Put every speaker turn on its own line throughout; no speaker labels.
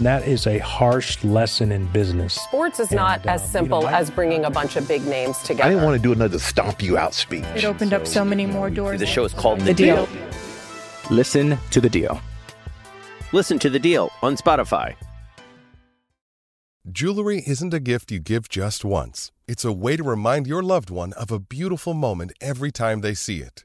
That is a harsh lesson in business.
Sports is not
And, uh,
as simple
you know, I-
as bringing a bunch of big names together.
I didn't want to do another stomp you out speech.
It opened up so many more doors.
The show is called The,
The Deal.
Listen to The Deal.
Listen to The Deal on Spotify.
Jewelry isn't a gift you give just once. It's a way to remind your loved one of a beautiful moment every time they see it.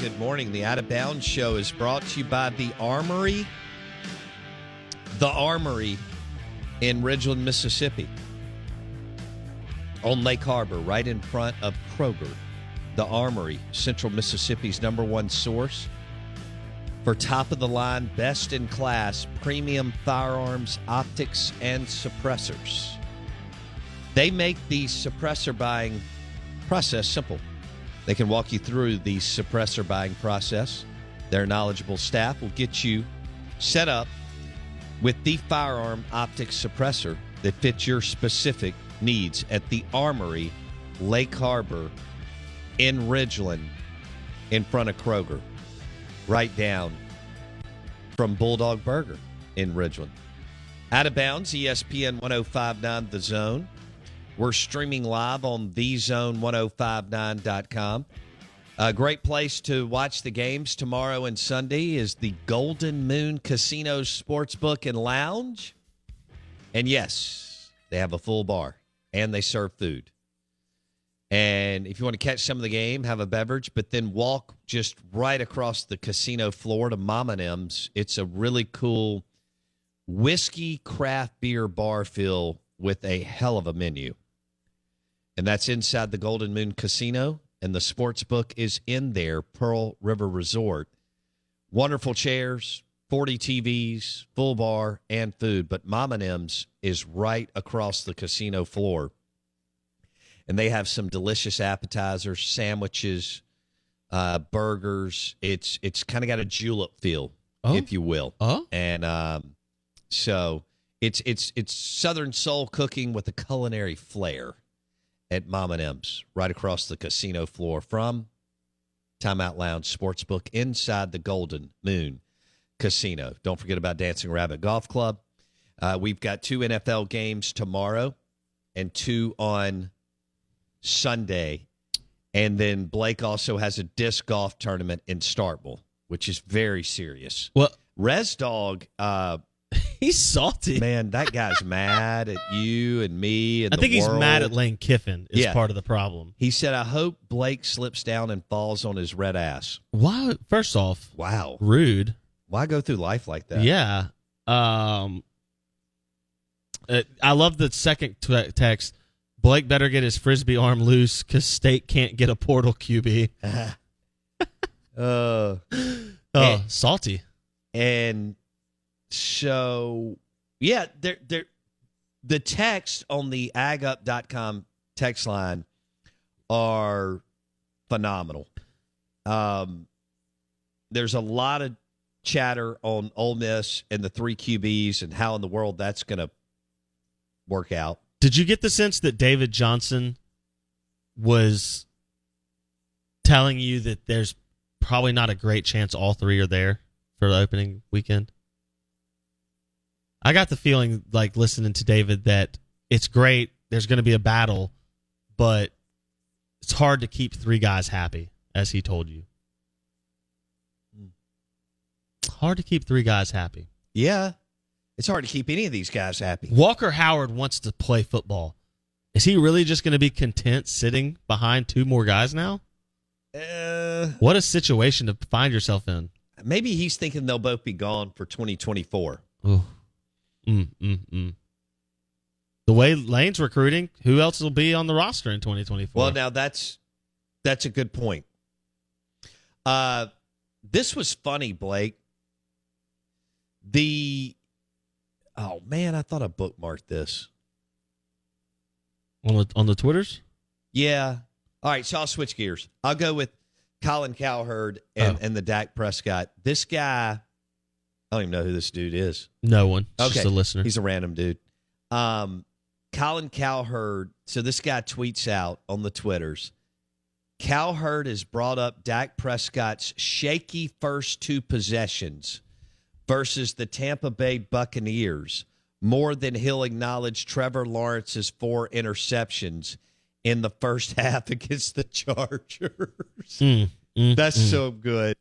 Good morning. The Out of Bounds Show is brought to you by the Armory. The Armory in Ridgeland, Mississippi. On Lake Harbor, right in front of Kroger. The Armory, Central Mississippi's number one source for top of the line, best in class, premium firearms, optics, and suppressors. They make the suppressor buying process simple. They can walk you through the suppressor buying process. Their knowledgeable staff will get you set up with the firearm optic suppressor that fits your specific needs at the Armory, Lake Harbor, in Ridgeland, in front of Kroger, right down from Bulldog Burger in Ridgeland. Out of bounds, ESPN 1059 The Zone. We're streaming live on thezone1059.com. A great place to watch the games tomorrow and Sunday is the Golden Moon Casino Sportsbook and Lounge. And yes, they have a full bar and they serve food. And if you want to catch some of the game, have a beverage, but then walk just right across the casino floor to Mama and M's. It's a really cool whiskey craft beer bar feel with a hell of a menu. And that's inside the Golden Moon Casino. And the sports book is in there, Pearl River Resort. Wonderful chairs, 40 TVs, full bar, and food. But Mama and M's is right across the casino floor. And they have some delicious appetizers, sandwiches, uh, burgers. It's it's kind of got a julep feel,
Oh.
if you will.
Oh.
And um, so it's it's it's Southern soul cooking with a culinary flair at Mom and M's, right across the casino floor from Timeout Lounge Sportsbook inside the Golden Moon Casino. Don't forget about Dancing Rabbit Golf Club. Uh, we've got two NFL games tomorrow and two on Sunday. And then Blake also has a disc golf tournament in Starkville, which is very serious.
Well,
Res Dog, uh,
He's salty.
Man, that guy's mad at you and me and
I think he's
world.
mad at Lane Kiffin. Is
Yeah.
part of the problem.
He said, "I hope Blake slips down and falls on his red ass."
Why? First off,
Wow,
rude.
why go through life like that?
Yeah. Um. uh, I love the second t- text. Blake better get his frisbee arm loose because State can't get a portal QB.
Uh,
Oh,
And-
salty.
and so yeah, the text on the agup.com text line are phenomenal. Um there's a lot of chatter on Ole Miss and the three QBs and how in the world that's going to work out.
Did you get the sense that David Johnson was telling you that there's probably not a great chance all three are there for the opening weekend? I got the feeling, like listening to David, that it's great. There's going to be a battle, but it's hard to keep three guys happy, as he told you. Hard to keep three guys happy.
Yeah. It's hard to keep any of these guys happy.
Walker Howard wants to play football. Is he really just going to be content sitting behind two more guys now?
Uh,
What a situation to find yourself in.
maybe he's thinking they'll both be gone for 2024.
Ooh. Mm, mm, mm. The way Lane's recruiting, who else will be on the roster in 2024?
Well, now that's that's a good point. Uh, this was funny, Blake. The oh man, I thought I bookmarked this.
on the on the Twitters.
Yeah. All right, so I'll switch gears. I'll go with Colin Cowherd and,
Oh.
and the Dak Prescott. This guy, I don't even know who this dude is.
No one. It's
Okay.
Just a listener.
He's a random dude. Um, Colin Cowherd. So this guy tweets out on the Twitters. Cowherd has brought up Dak Prescott's shaky first two possessions versus the Tampa Bay Buccaneers more than he'll acknowledge Trevor Lawrence's four interceptions in the first half against the Chargers.
Mm, mm,
That's
mm.
so good.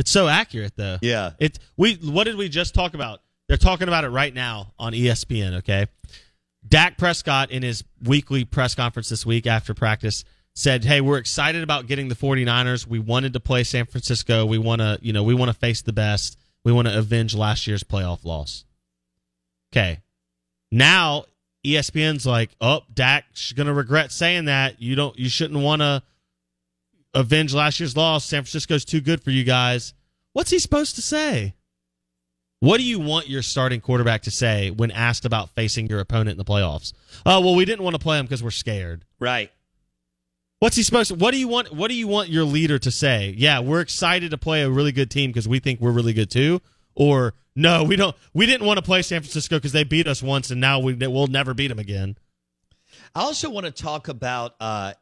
It's so accurate though.
Yeah.
It we what did we just talk about? They're talking about it right now on ESPN, okay? Dak Prescott in his weekly press conference this week after practice said, "Hey, we're excited about getting the 49ers. We wanted to play San Francisco. We want to, you know, we want to face the best. We want to avenge last year's playoff loss." Okay. Now ESPN's like, "Oh, Dak's going to regret saying that. You don't you shouldn't want to avenge last year's loss. San Francisco's too good for you guys. What's he supposed to say? What do you want your starting quarterback to say when asked about facing your opponent in the playoffs? Oh, well, we didn't want to play him because we're scared.
Right.
What's he supposed to? What do you want? What do you want your leader to say? Yeah, we're excited to play a really good team because we think we're really good too. Or no, we don't. We didn't want to play San Francisco because they beat us once, and now we we'll never beat them again.
I also want to talk about uh,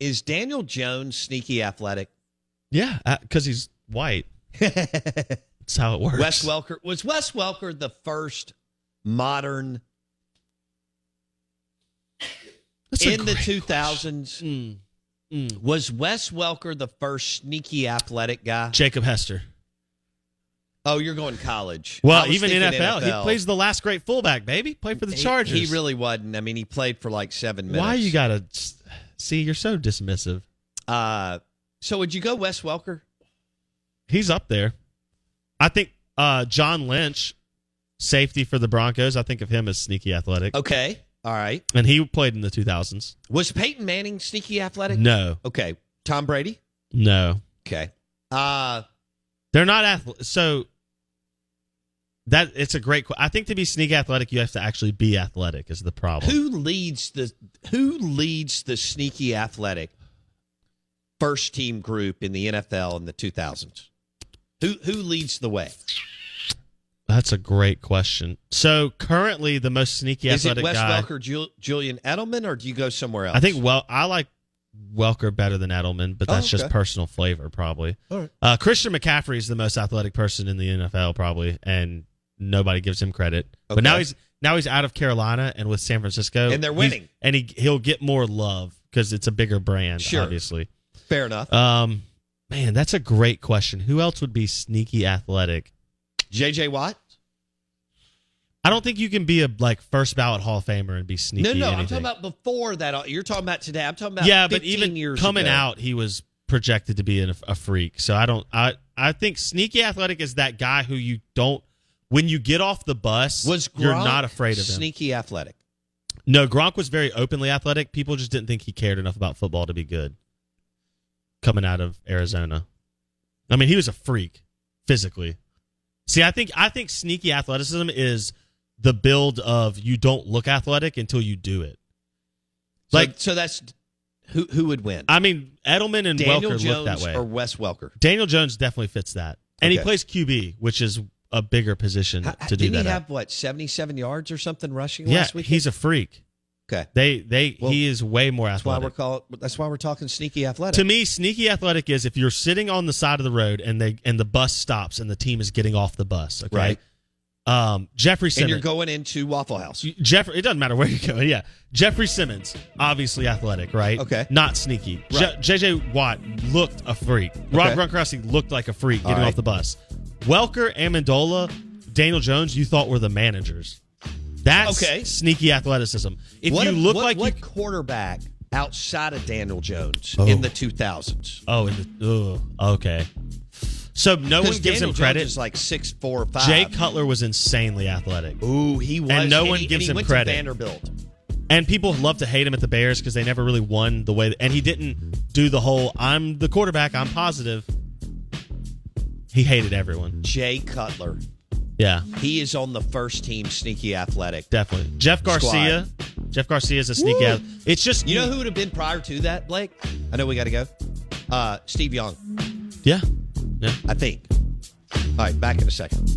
is Daniel Jones sneaky athletic?
Yeah, because he's white. That's how it works.
Wes Welker was Wes Welker the first modern
That's
in the two thousands.
Mm. Mm.
Was Wes Welker the first sneaky athletic guy?
Jacob Hester.
Oh, you're going college.
Well, even
thinking
NFL, he plays the last great fullback, baby. Played for the
He-
Chargers.
He, really wasn't. I mean, he played for like seven minutes.
Why you gotta see? You're so dismissive.
Uh, so would you go Wes Welker?
He's up there. I think uh, John Lynch, safety for the Broncos. I think of him as sneaky athletic.
Okay, all right.
And he played in the 2000s.
Was Peyton Manning sneaky athletic?
No,
Okay, Tom Brady.
no,
Okay. Uh
they're not athletic. So that it's a great. I think to be sneaky athletic, you have to actually be athletic. Is the problem?
who leads the who leads the sneaky athletic first team group in the NFL in the 2000s? Who who leads the way?
That's a great question. So currently, the most sneaky athletic.
Is it Wes
guy.
Welker, Jul- Julian Edelman, or do you go somewhere else?
I think well, I like Welker better than Edelman, but
Oh,
that's just personal flavor, probably.
All right.
Uh, Christian McCaffrey is the most athletic person in the NFL, probably, and nobody gives him credit. But now he's now he's out of Carolina and with San Francisco,
And they're winning.
and he he'll get more love because it's a bigger brand,
Sure.
obviously.
fair enough.
Um, man, that's a great question. Who else would be sneaky athletic?
J.J. Watt.
I don't think you can be a like first ballot Hall of Famer and be sneaky.
No, no,
anything.
I'm talking about before that. You're talking about today. I'm talking about
yeah, but even
years
coming
ago.
out, he was projected to be an, a freak. So I don't. I I think sneaky athletic is that guy who you don't. When you get off the bus,
was Gronk
you're not afraid of him.
Sneaky athletic.
No, Gronk was very openly athletic. People just didn't think he cared enough about football to be good. Coming out of Arizona, I mean, he was a freak physically. See, I think I think sneaky athleticism is the build of you don't look athletic until you do it. Like
so that's who who would win?
I mean, Edelman and
Daniel
Welker
Jones
look that way.
or Wes Welker.
Daniel Jones definitely fits that, and he plays QB, which is a bigger position
How-
to do
didn't
that.
he
at.
have what 77 yards or something rushing
yeah,
last week?
Yeah, he's a freak.
okay.
They they
Well,
he is way more
That's why
athletic.
we're call, That's why we're talking sneaky athletic.
To me, sneaky athletic is if you're sitting on the side of the road and they and the bus stops and the team is getting off the bus. Okay,
Right.
Um, Jeffrey Simmons.
and you're going into Waffle House.
Jeffrey. It doesn't matter where you're going. Yeah, Jeffrey Simmons, obviously athletic, right?
Okay.
Not sneaky.
Right.
J- JJ Watt looked a freak. Rob Gronkowski looked like a freak
All
getting
right.
off the bus. Welker, Amendola, Daniel Jones, you thought were the managers. That's
Okay.
sneaky athleticism. If
what
you look
what,
like
what
you
quarterback outside of Daniel Jones
Oh.
in the 2000s?
Oh, in the, ugh, okay. So no one gives
Daniel
him credit.
Jones is like six four five.
Jay Cutler was insanely athletic.
Ooh, he was.
And no one
he,
gives him credit.
Vanderbilt.
And people love to hate him at the Bears because they never really won the way. And he didn't do the whole "I'm the quarterback, I'm positive." He hated everyone.
Jay Cutler.
Yeah,
He is on the first team sneaky athletic.
definitely. Jeff Garcia. Jeff Garcia is a sneaky.
Woo.
ath- It's just
You know who would have been prior to that, Blake? I know we got to go. Uh, Steve Young,
Yeah, yeah.
I think. All right, back in a second.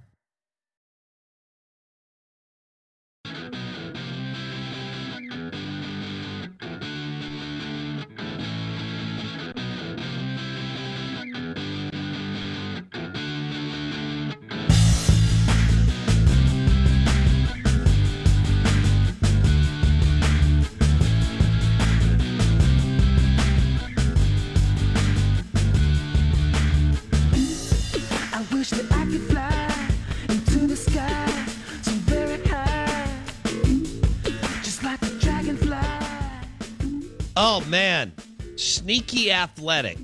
Oh man, sneaky athletic.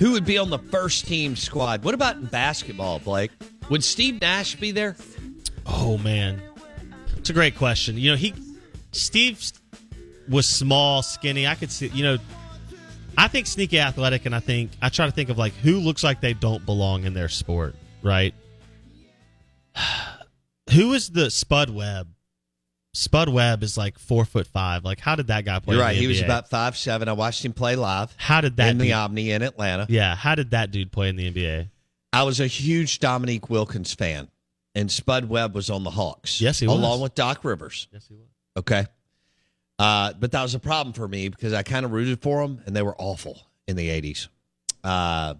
Who would be on the first team squad? What about basketball, Blake? Would Steve Nash be there?
Oh man, it's a great question. You know, he Steve was small, skinny. I could see. You know, I think sneaky athletic, and I think I try to think of like who looks like they don't belong in their sport, right? who is the Spud Webb? Spud Webb is like four foot five. Like, how did that guy play?
You're
in
right. He was about five seven. I watched him play live.
How did that
in the Omni in Atlanta?
Yeah, how did that dude play in the NBA?
I was a huge Dominique Wilkins fan, and Spud Webb was on the Hawks.
Yes, he was.
along with Doc Rivers.
Yes, he was.
Okay, uh, but that was a problem for me because I kind of rooted for them, and they were awful in the '80s. Uh,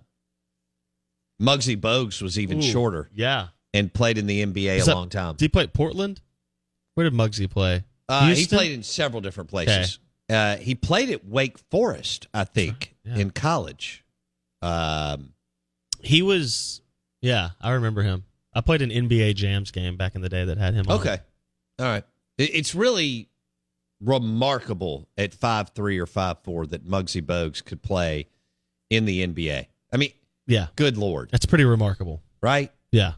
Muggsy Bogues was even
Ooh,
shorter
Yeah,
and played in the NBA a long time.
Did he play at Portland? Where did Muggsy play?
Uh, he played in several different places. Uh, he played at Wake Forest, I think,
Yeah.
in college. Um,
He was. Yeah, I remember him. I played an NBA Jams game back in the day that had him. on it.
Okay. All right. It- It's really remarkable at five three or five four that Muggsy Bogues could play in the NBA. I mean,
Yeah,
good lord,
that's pretty remarkable.
right?
Yeah,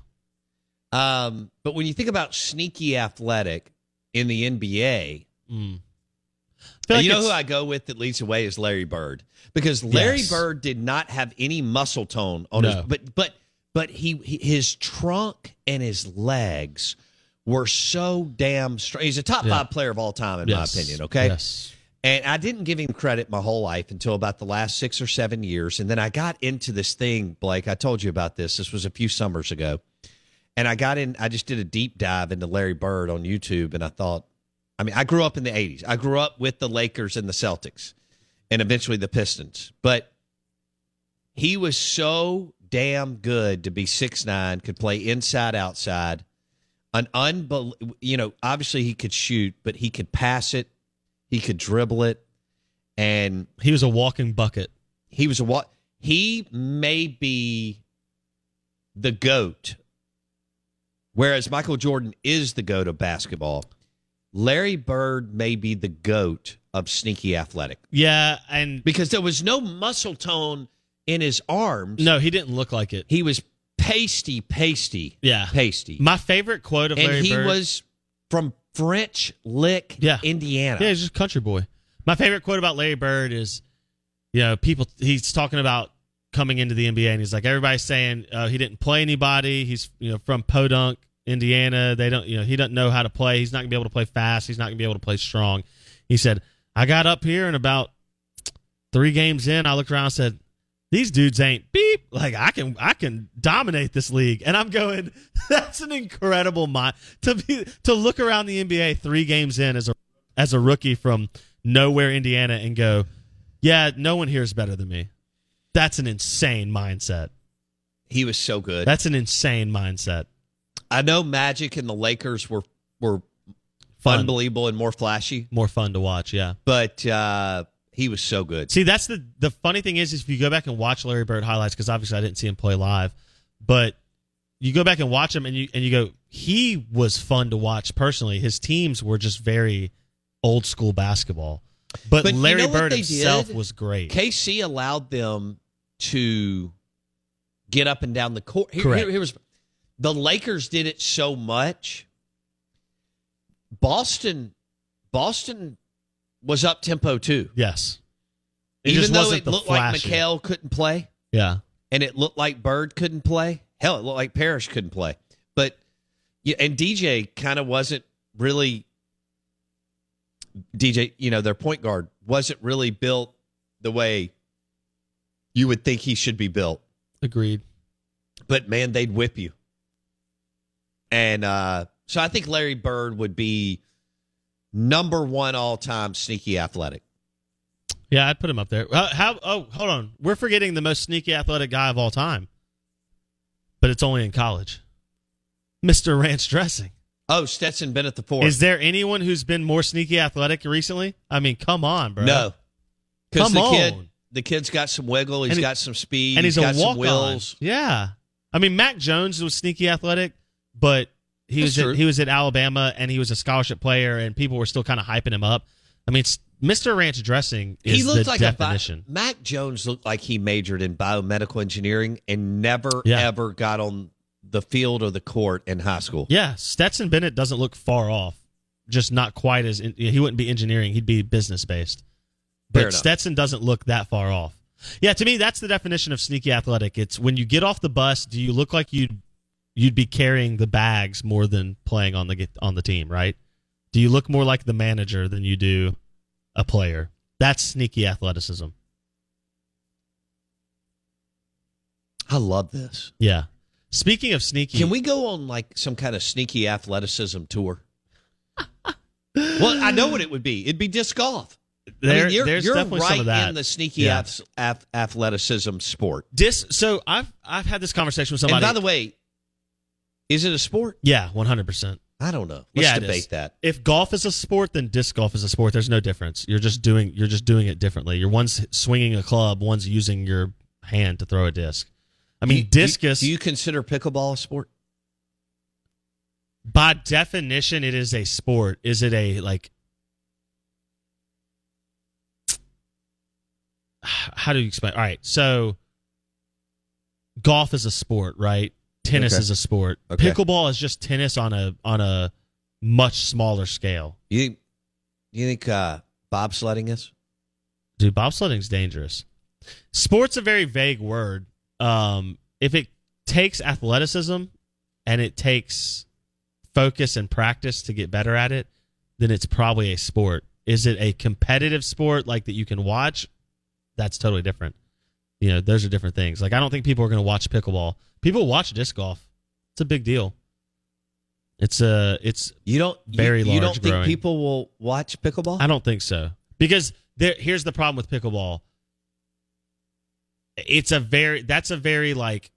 Um, but when you think about sneaky athletic in the NBA,
mm. Like
you know who I go with that leads the way is Larry Bird because Larry
Yes.
Bird did not have any muscle tone on his,
No.
but but but he, he his trunk and his legs were so damn strong. He's a top
Yeah.
five player of all time in
Yes.
my opinion. Okay,
Yes.
and I didn't give him credit my whole life until about the last six or seven years. And then I got into this thing, Blake. I told you about this. This was a few summers ago. And I got in, I just did a deep dive into Larry Bird on YouTube. And I thought, I mean, I grew up in the 80s. I grew up with the Lakers and the Celtics and eventually the Pistons. But he was so damn good to be six nine, could play inside, outside. An unbel- you know, obviously he could shoot, but he could pass it, he could dribble it, and
He was a walking bucket.
he was a what? He may be the goat, whereas Michael Jordan is the goat of basketball. Larry Bird may be the goat of sneaky athletic
Yeah, and
because there was no muscle tone in his arms.
no, he didn't look like it.
He was pasty, pasty,
Yeah,
pasty.
My favorite quote of
and
Larry
he
Bird
was from French Lick,
Yeah.
Indiana.
Yeah, he's just a country boy. My favorite quote about Larry Bird is, you know, people. He's talking about coming into the NBA, and he's like, everybody's saying uh, he didn't play anybody. He's you know from Podunk, Indiana. They don't, you know, he doesn't know how to play. He's not gonna be able to play fast. He's not gonna be able to play strong. He said, I got up here and about three games in, I looked around and said, these dudes ain't beep. Like I can, I can dominate this league, and I'm going. That's an incredible mind to be to look around the NBA three games in as a as a rookie from nowhere, Indiana, and go, yeah, no one here is better than me. That's an insane mindset.
He was so good.
That's an insane mindset.
I know Magic and the Lakers were were
Fun.
unbelievable and more flashy,
More fun to watch. Yeah.
but uh, he was so good.
See, that's the the funny thing is, is if you go back and watch Larry Bird highlights, because obviously I didn't see him play live, but you go back and watch him, and you and you go, he was fun to watch personally. His teams were just very old school basketball, but,
But you
Larry
know
Bird himself
did?
was great.
KC allowed them to get up and down the court. Here,
Correct.
here- here was the Lakers did it so much. Boston, Boston was up tempo too.
yes, it
Even though it looked
flashy.
like McHale couldn't play,
Yeah,
and it looked like Bird couldn't play. Hell, it looked like Parrish couldn't play. But yeah, and DJ kind of wasn't really DJ. You know, their point guard wasn't really built the way you would think he should be built.
agreed.
But man, they'd whip you. And uh, so I think Larry Bird would be number one all time sneaky athletic.
Yeah, I'd put him up there. Uh, how? Oh, hold on. We're forgetting the most sneaky athletic guy of all time, but it's only in college. Mister Ranch Dressing.
Oh, Stetson Bennett the fourth.
Is there anyone who's been more sneaky athletic recently? I mean, come on, bro.
No, because
Come
the
on.
kid, the kid's got some wiggle. He's
And
got some speed.
and he's,
got
a walk
some wheels.
Yeah, I mean, Mac Jones was sneaky athletic, but he
That's
was
true.
at, he was at Alabama and he was a scholarship player, and people were still kind of hyping him up. I mean, Mr. Ranch Dressing is
He looked
the
like
definition.
a bi- Mac Jones looked like he majored in biomedical engineering and never
Yeah.
ever got on the field or the court in high school.
Yeah, Stetson Bennett doesn't look far off. Just not quite as in, he wouldn't be engineering; he'd be business based. But
Fair enough.
Stetson doesn't look that far off. Yeah, to me, that's the definition of sneaky athletic. It's when you get off the bus, do you look like you'd you'd be carrying the bags more than playing on the on the team, right? Do you look more like the manager than you do a player? That's sneaky athleticism.
I love this.
Yeah. Speaking of sneaky,
Can we go on like some kind of sneaky athleticism tour? well, I know what it would be. It'd be disc golf. I mean, you're,
there's
you're
definitely
right
some of that.
in the sneaky
Yeah.
ath- ath- athleticism sport.
Dis. So I've I've had this conversation with
And
somebody.
by the way, is it a sport?
yeah, one hundred percent.
I don't know. Let's
yeah,
debate that.
If golf is a sport, then disc golf is a sport. There's no difference. You're just doing you're just doing it differently. You're one's swinging a club, one's using your hand to throw a disc. I mean,
Do
discus
Do you consider pickleball a sport?
by definition, it is a sport. Is it a like? How do you explain? All right, so golf is a sport, right? Tennis
Okay.
is a sport.
Okay.
Pickleball is just tennis on a on a much smaller scale.
You you think uh, bobsledding is?
Dude, bobsledding's dangerous. Sport's a very vague word. Um, if it takes athleticism and it takes focus and practice to get better at it, then it's probably a sport. Is it a competitive sport like that you can watch? That's totally different. You know, those are different things. Like I don't think people are going to watch pickleball. People watch disc golf. It's a big deal. It's a it's
You don't
very
you,
large
You don't think
growing.
people will watch pickleball?
I don't think so because there. Here's the problem with pickleball. It's a very that's a very like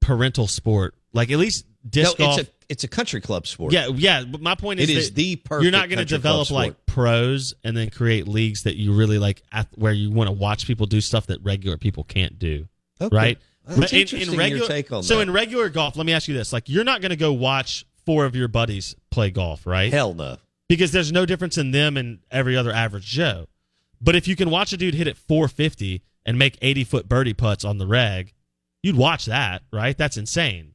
parental sport. Like at least disc
no,
golf.
it's a it's a country club sport.
yeah, yeah. But my point is,
It is the perfect
You're not going to develop like pros and then create leagues that you really like, at, where you want to watch people do stuff that regular people can't do.
Okay.
Right?
That's
But
interesting, your
regular,
take on
so
that.
in regular golf, let me ask you this: like, you're not going to go watch four of your buddies play golf, right?
Hell no.
because there's no difference in them and every other average Joe. But if you can watch a dude hit it 450 and make 80 foot birdie putts on the reg, you'd watch that, right? That's insane.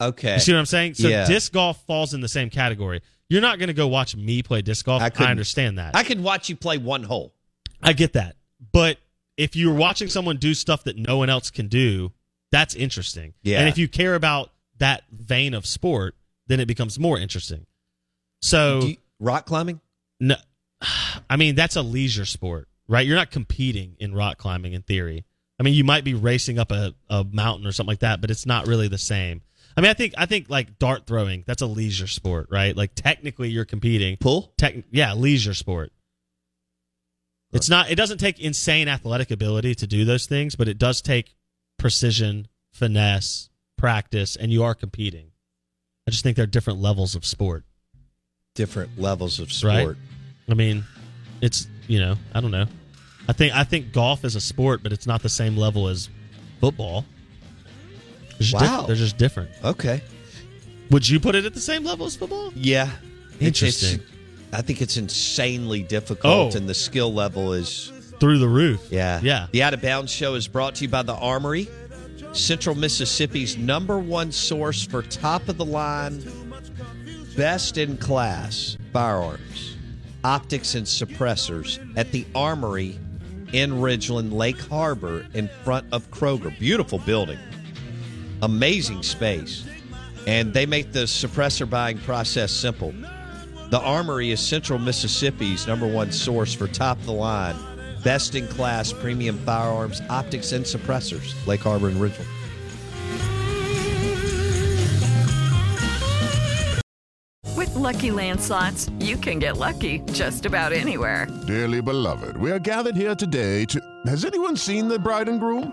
Okay.
You see what I'm saying? So
Yeah.
disc golf falls in the same category. You're not going to go watch me play disc golf.
I
I, understand that.
I could watch you play one hole.
I get that. But if you're watching someone do stuff that no one else can do, that's interesting.
Yeah.
And if you care about that vein of sport, then it becomes more interesting. So
you- rock climbing?
no, I mean that's a leisure sport, right? You're not competing in rock climbing in theory. I mean, you might be racing up a, a mountain or something like that, but it's not really the same. I mean, I think I think like dart throwing, that's a leisure sport, right? Like technically you're competing.
Pool?
Tech, yeah, leisure sport. It's not. It doesn't take insane athletic ability to do those things, but it does take precision, finesse, practice, and you are competing. I just think they're different levels of sport.
Different levels of sport.
Right.
sport.
I mean, it's you know, I don't know. I think I think golf is a sport, but it's not the same level as football. They're just
Wow.
different- they're just different.
Okay.
Would you put it at the same level as football?
Yeah.
Interesting.
It's, I think it's insanely difficult,
Oh.
and the skill level is
Through the roof.
yeah.
Yeah.
The Out of Bounds Show is brought to you by the Armory, Central Mississippi's number one source for top of the line, best in class firearms, optics, and suppressors at the Armory in Ridgeland, Lake Harbor, in front of Kroger. Beautiful building, amazing space, and they make the suppressor buying process simple. The Armory is Central Mississippi's number one source for top of the line, best in class premium firearms, optics, and suppressors. Lake Harbor and Ridgeland.
With Lucky Land slots, you can get lucky just about anywhere.
Dearly beloved, we are gathered here today to. Has anyone seen the bride and groom?